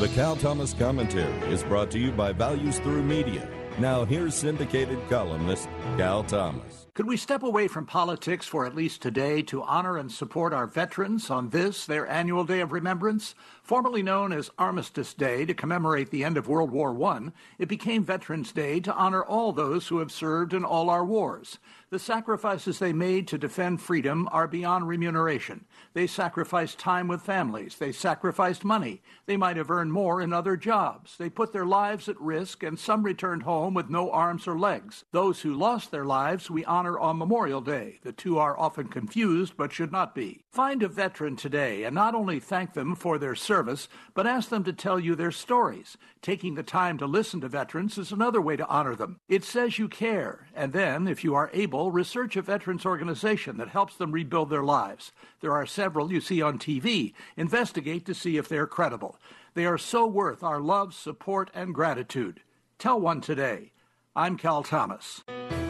The Cal Thomas Commentary is brought to you by Values Through Media. Now, here's syndicated columnist Cal Thomas. Could we step away from politics for at least today to honor and support our veterans on this, their annual day of remembrance? Formerly known as Armistice Day to commemorate the end of World War I, it became Veterans Day to honor all those who have served in all our wars. The sacrifices they made to defend freedom are beyond remuneration. They sacrificed time with families. They sacrificed money. They might have earned more in other jobs. They put their lives at risk, and some returned home with no arms or legs. Those who lost their lives we honor on Memorial Day. The two are often confused, but should not be. Find a veteran today and not only thank them for their service, but ask them to tell you their stories. Taking the time to listen to veterans is another way to honor them. It says you care, and then, if you are able, research a veterans organization that helps them rebuild their lives. There are several you see on TV. Investigate to see if they're credible. They are so worth our love, support, and gratitude. Tell one today. I'm Cal Thomas.